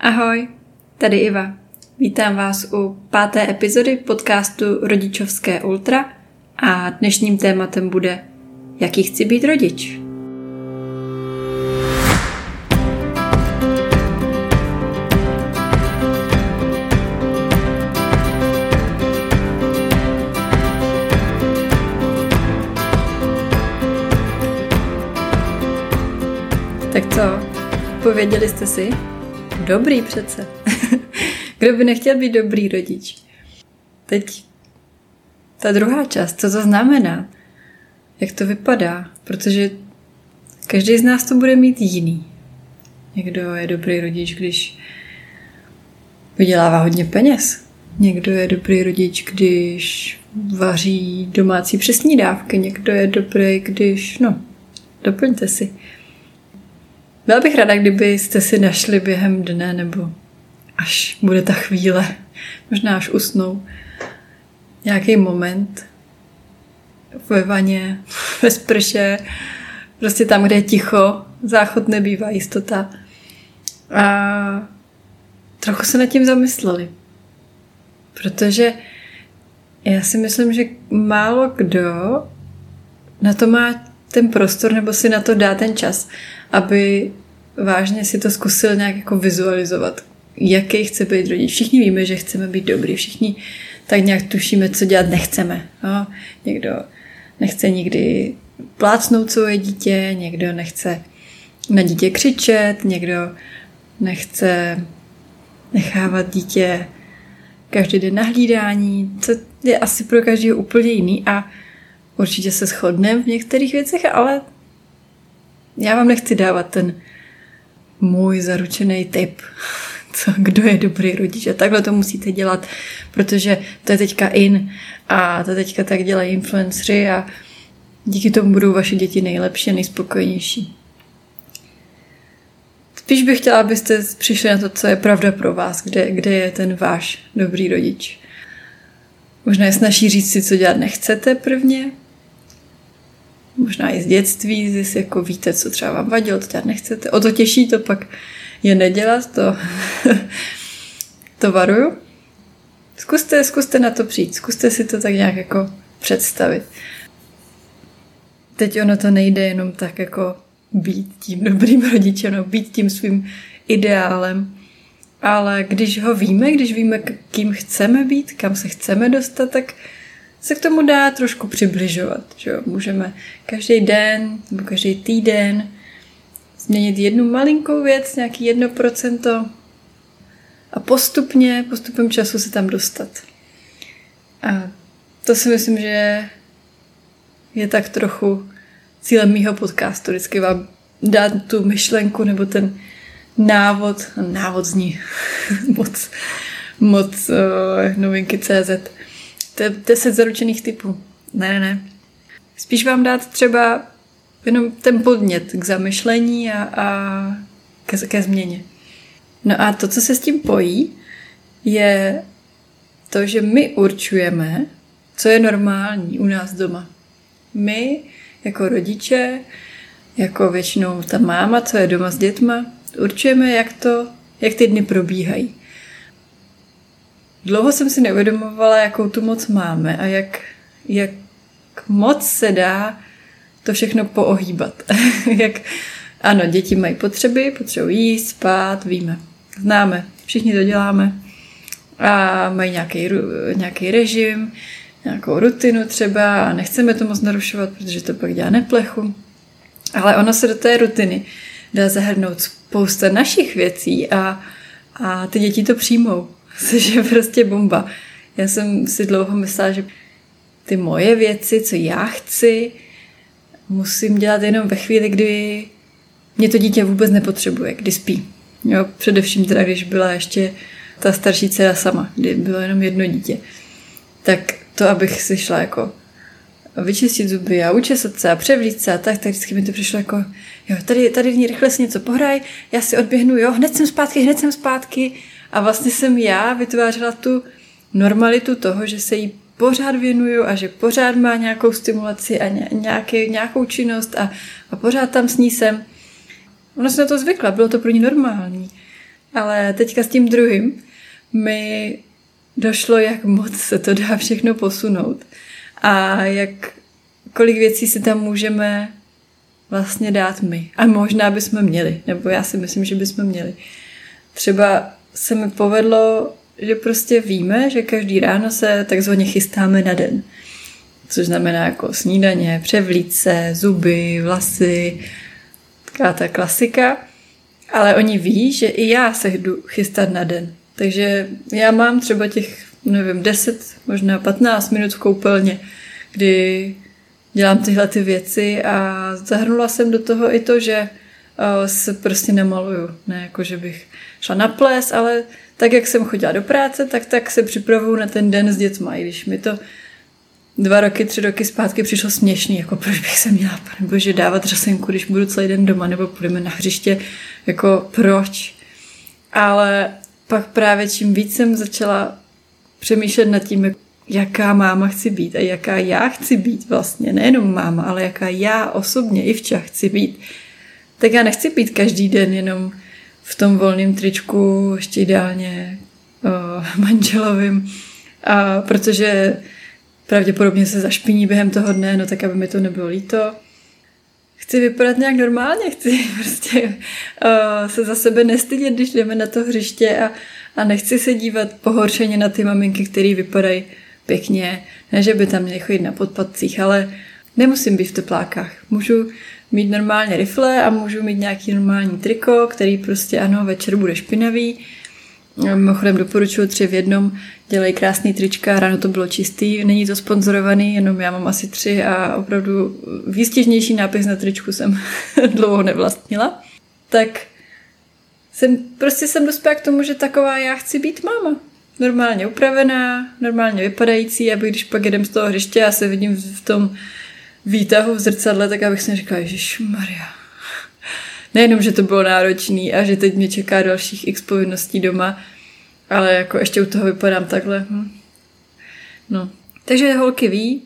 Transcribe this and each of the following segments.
Ahoj, tady Iva. Vítám vás u páté epizody podcastu Rodičovské Ultra a dnešním tématem bude Jaký chci být rodič? Tak co, pověděli jste si? Dobrý přece. Kdo by nechtěl být dobrý rodič? Teď ta druhá část, co to znamená? Jak to vypadá? Protože každý z nás to bude mít jiný. Někdo je dobrý rodič, když vydělává hodně peněz. Někdo je dobrý rodič, když vaří domácí přesní dávky. Někdo je dobrý, když, no, doplňte si. Byla bych ráda, kdybyste si našli během dne nebo až bude ta chvíle, možná až usnou, nějaký moment ve vaně, ve sprše, prostě tam, kde je ticho, záchod nebývá jistota. A trochu se nad tím zamysleli. Protože já si myslím, že málo kdo na to má ten prostor nebo si na to dá ten čas, aby vážně si to zkusil nějak jako vizualizovat, jaký chce být rodič. Všichni víme, že chceme být dobrý, všichni tak nějak tušíme, co dělat nechceme. No? Někdo nechce nikdy plácnout svoje dítě, někdo nechce na dítě křičet, někdo nechce nechávat dítě každý den na hlídání, co je asi pro každého úplně jiný a určitě se shodneme v některých věcech, ale já vám nechci dávat ten můj zaručený tip, co, kdo je dobrý rodič a takhle to musíte dělat, protože to je teďka in a to teďka tak dělají influenceri a díky tomu budou vaše děti nejlepší a nejspokojenější. Spíš bych chtěla, abyste přišli na to, co je pravda pro vás, kde, kde je ten váš dobrý rodič. Možná je snaží říct si, co dělat nechcete prvně, možná i z dětství, jestli jako víte, co třeba vám vadilo, to dělat nechcete. O to těžší to pak je nedělat, to, to varuju. Zkuste, zkuste na to přijít, zkuste si to tak nějak jako představit. Teď ono to nejde jenom tak jako být tím dobrým rodičem, no, být tím svým ideálem, ale když ho víme, když víme, kým chceme být, kam se chceme dostat, tak se k tomu dá trošku přibližovat. Že jo? Můžeme každý den nebo každý týden změnit jednu malinkou věc, nějaký jedno procento a postupně, postupem času se tam dostat. A to si myslím, že je tak trochu cílem mýho podcastu. Vždycky vám dát tu myšlenku nebo ten návod, návod zní moc, moc uh, novinky CZ, to je deset zaručených typů. Ne, ne, ne. Spíš vám dát třeba jenom ten podnět k zamyšlení a, a ke, ke změně. No a to, co se s tím pojí, je to, že my určujeme, co je normální u nás doma. My, jako rodiče, jako většinou ta máma, co je doma s dětma, určujeme, jak, to, jak ty dny probíhají. Dlouho jsem si neuvědomovala, jakou tu moc máme a jak, jak moc se dá to všechno poohýbat. jak, ano, děti mají potřeby, potřebují jíst, spát, víme, známe, všichni to děláme a mají nějaký, nějaký režim, nějakou rutinu třeba a nechceme to moc narušovat, protože to pak dělá neplechu. Ale ono se do té rutiny dá zahrnout spousta našich věcí a, a ty děti to přijmou což je prostě bomba. Já jsem si dlouho myslela, že ty moje věci, co já chci, musím dělat jenom ve chvíli, kdy mě to dítě vůbec nepotřebuje, kdy spí. Jo, především teda, když byla ještě ta starší dcera sama, kdy bylo jenom jedno dítě. Tak to, abych si šla jako vyčistit zuby a učesat se a převlít se a tak, tak vždycky mi to přišlo jako, jo, tady, tady v ní rychle si něco pohraj, já si odběhnu, jo, hned jsem zpátky, hned jsem zpátky a vlastně jsem já vytvářela tu normalitu toho, že se jí pořád věnuju a že pořád má nějakou stimulaci a nějaký, nějakou činnost a, a pořád tam s ní jsem. Ona se na to zvykla, bylo to pro ní normální. Ale teďka s tím druhým mi došlo, jak moc se to dá všechno posunout a jak kolik věcí si tam můžeme vlastně dát my. A možná bychom měli, nebo já si myslím, že bychom měli. Třeba se mi povedlo, že prostě víme, že každý ráno se takzvaně chystáme na den. Což znamená jako snídaně, převlíce, zuby, vlasy, taková ta klasika. Ale oni ví, že i já se jdu chystat na den. Takže já mám třeba těch, nevím, 10, možná 15 minut v koupelně, kdy dělám tyhle ty věci a zahrnula jsem do toho i to, že se prostě nemaluju. Ne jako, že bych šla na ples, ale tak, jak jsem chodila do práce, tak tak se připravuju na ten den s dětma. I když mi to dva roky, tři roky zpátky přišlo směšný, jako proč bych se měla, bože, dávat řasenku, když budu celý den doma, nebo půjdeme na hřiště, jako proč. Ale pak právě čím víc jsem začala přemýšlet nad tím, jaká máma chci být a jaká já chci být vlastně, nejenom máma, ale jaká já osobně i včas chci být, tak já nechci být každý den jenom v tom volném tričku, ještě ideálně o, manželovým, a protože pravděpodobně se zašpiní během toho dne, no tak aby mi to nebylo líto. Chci vypadat nějak normálně, chci prostě uh, se za sebe nestydět, když jdeme na to hřiště a, a nechci se dívat pohoršeně na ty maminky, které vypadají pěkně. Ne, že by tam měli chodit na podpadcích, ale nemusím být v teplákách. Můžu mít normálně rifle a můžu mít nějaký normální triko, který prostě ano, večer bude špinavý. Mimochodem doporučuji tři v jednom, dělají krásný trička, ráno to bylo čistý, není to sponzorovaný, jenom já mám asi tři a opravdu výstěžnější nápis na tričku jsem dlouho nevlastnila. Tak jsem, prostě jsem dospěla k tomu, že taková já chci být máma normálně upravená, normálně vypadající, aby když pak jedem z toho hřiště a se vidím v tom výtahu v zrcadle, tak abych si říkala, Ježíš Maria. Nejenom, že to bylo náročný a že teď mě čeká dalších x povinností doma, ale jako ještě u toho vypadám takhle. Hm. No. Takže holky ví,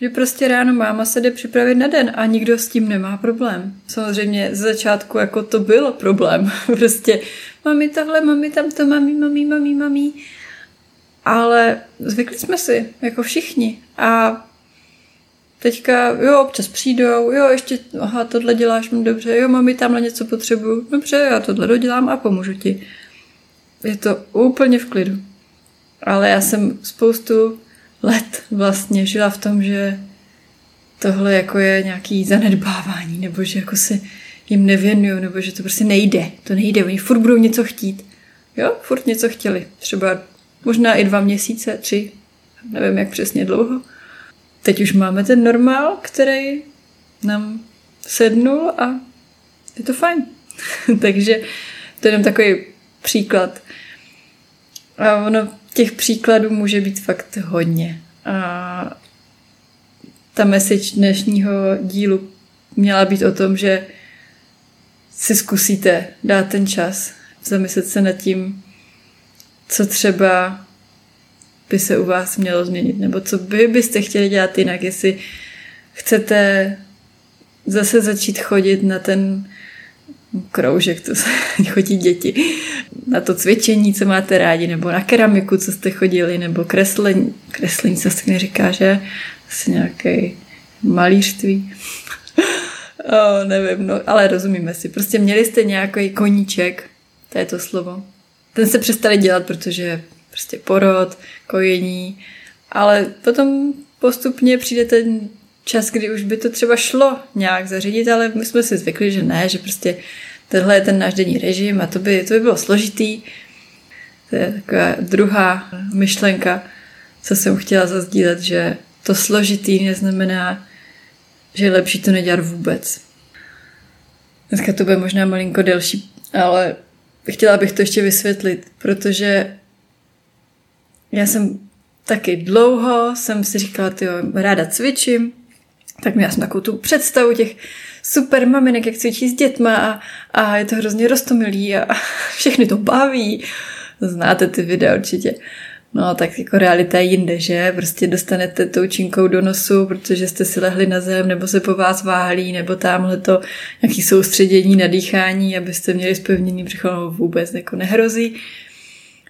že prostě ráno máma se jde připravit na den a nikdo s tím nemá problém. Samozřejmě z začátku jako to bylo problém. prostě mami tohle, mami tamto, mami, mami, mami, mami. Ale zvykli jsme si, jako všichni. A teďka, jo, občas přijdou, jo, ještě, aha, tohle děláš mi dobře, jo, mami, tamhle něco potřebuju, dobře, já tohle dodělám a pomůžu ti. Je to úplně v klidu. Ale já jsem spoustu let vlastně žila v tom, že tohle jako je nějaký zanedbávání, nebo že jako se jim nevěnuju, nebo že to prostě nejde. To nejde, oni furt budou něco chtít. Jo, furt něco chtěli. Třeba možná i dva měsíce, tři, nevím jak přesně dlouho. Teď už máme ten normál, který nám sednul a je to fajn. Takže to je jenom takový příklad. A ono, těch příkladů může být fakt hodně. A ta message dnešního dílu měla být o tom, že si zkusíte dát ten čas, zamyslet se nad tím, co třeba by se u vás mělo změnit, nebo co vy byste chtěli dělat jinak, jestli chcete zase začít chodit na ten kroužek, to chodí děti, na to cvičení, co máte rádi, nebo na keramiku, co jste chodili, nebo kreslení, kreslení, se neříká, že? Asi nějaký malířství. oh, nevím, no, ale rozumíme si. Prostě měli jste nějaký koníček, to je to slovo. Ten se přestali dělat, protože prostě porod, kojení, ale potom postupně přijde ten čas, kdy už by to třeba šlo nějak zařídit, ale my jsme si zvykli, že ne, že prostě tohle je ten náš denní režim a to by, to by bylo složitý. To je taková druhá myšlenka, co jsem chtěla zazdílet, že to složitý neznamená, že je lepší to nedělat vůbec. Dneska to bude možná malinko delší, ale chtěla bych to ještě vysvětlit, protože já jsem taky dlouho jsem si říkala, ty ráda cvičím, tak měla jsem takovou tu představu těch super maminek, jak cvičí s dětma a, a je to hrozně roztomilý a, a všechny to baví. Znáte ty videa určitě. No tak jako realita je jinde, že? Prostě dostanete tou činkou do nosu, protože jste si lehli na zem, nebo se po vás váhlí, nebo tamhle to nějaký soustředění na dýchání, abyste měli spevněný břicho, vůbec jako nehrozí.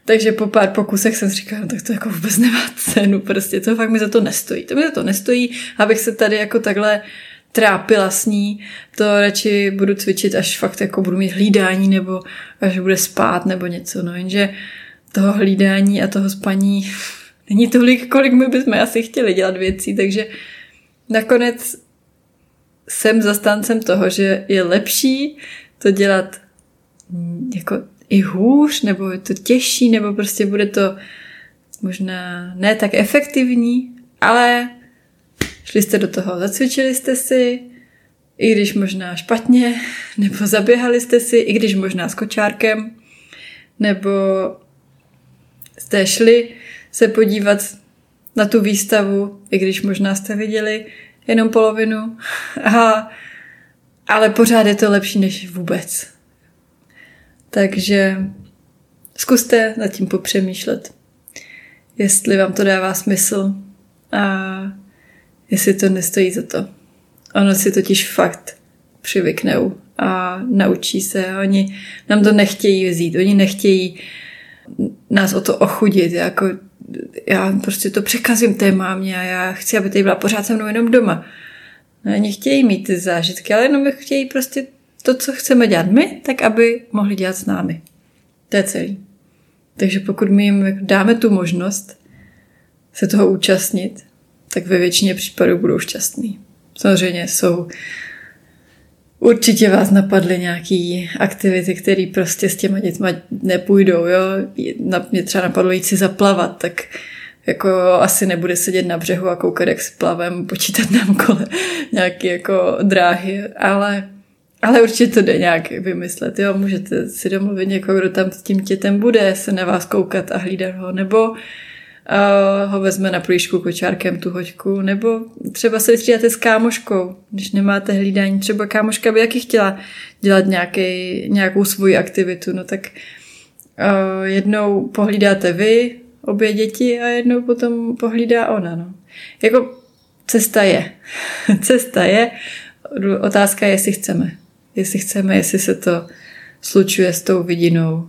Takže po pár pokusech jsem si říkala, no, tak to jako vůbec nemá cenu, prostě to fakt mi za to nestojí. To mi za to nestojí, abych se tady jako takhle trápila s ní, to radši budu cvičit, až fakt jako budu mít hlídání, nebo až bude spát, nebo něco, no jenže toho hlídání a toho spaní není tolik, kolik my bychom asi chtěli dělat věcí, takže nakonec jsem zastáncem toho, že je lepší to dělat jako i hůř, nebo je to těžší, nebo prostě bude to možná ne tak efektivní, ale šli jste do toho, zacvičili jste si, i když možná špatně, nebo zaběhali jste si, i když možná s kočárkem, nebo jste šli se podívat na tu výstavu, i když možná jste viděli jenom polovinu, a, ale pořád je to lepší než vůbec. Takže zkuste nad tím popřemýšlet, jestli vám to dává smysl a jestli to nestojí za to. Ono si totiž fakt přivyknou a naučí se. Oni nám to nechtějí vzít, oni nechtějí nás o to ochudit. Jako, já prostě to překazím té mámě a já chci, aby tady byla pořád se mnou jenom doma. Oni chtějí mít ty zážitky, ale jenom chtějí prostě to, co chceme dělat my, tak aby mohli dělat s námi. To je celý. Takže pokud my jim dáme tu možnost se toho účastnit, tak ve většině případů budou šťastní. Samozřejmě jsou Určitě vás napadly nějaké aktivity, které prostě s těma dětma nepůjdou, jo. Mě třeba napadlo jít si zaplavat, tak jako asi nebude sedět na břehu a koukat, jak s plavem, počítat nám kole nějaké jako dráhy, ale ale určitě to jde nějak vymyslet, jo, můžete si domluvit někoho, kdo tam s tím dětem bude se na vás koukat a hlídat ho, nebo uh, ho vezme na plíšku kočárkem tu hoďku, nebo třeba se vystřídáte s kámoškou, když nemáte hlídání, třeba kámoška by jaký chtěla dělat nějaký, nějakou svoji aktivitu, no tak uh, jednou pohlídáte vy, obě děti a jednou potom pohlídá ona, no. Jako cesta je. cesta je, otázka je, jestli chceme jestli chceme, jestli se to slučuje s tou vidinou,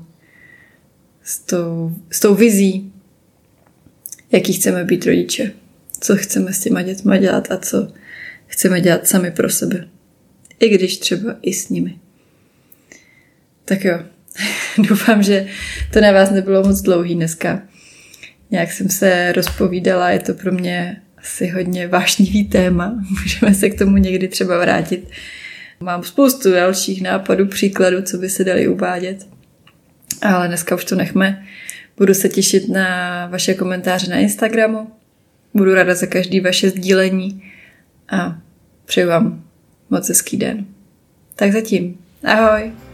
s tou, s tou vizí, jaký chceme být rodiče, co chceme s těma dětma dělat a co chceme dělat sami pro sebe. I když třeba i s nimi. Tak jo, doufám, že to na vás nebylo moc dlouhý dneska. Nějak jsem se rozpovídala, je to pro mě asi hodně vášnivý téma. Můžeme se k tomu někdy třeba vrátit Mám spoustu dalších nápadů, příkladů, co by se dali uvádět. Ale dneska už to nechme. Budu se těšit na vaše komentáře na Instagramu. Budu ráda za každý vaše sdílení a přeju vám moc hezký den. Tak zatím. Ahoj!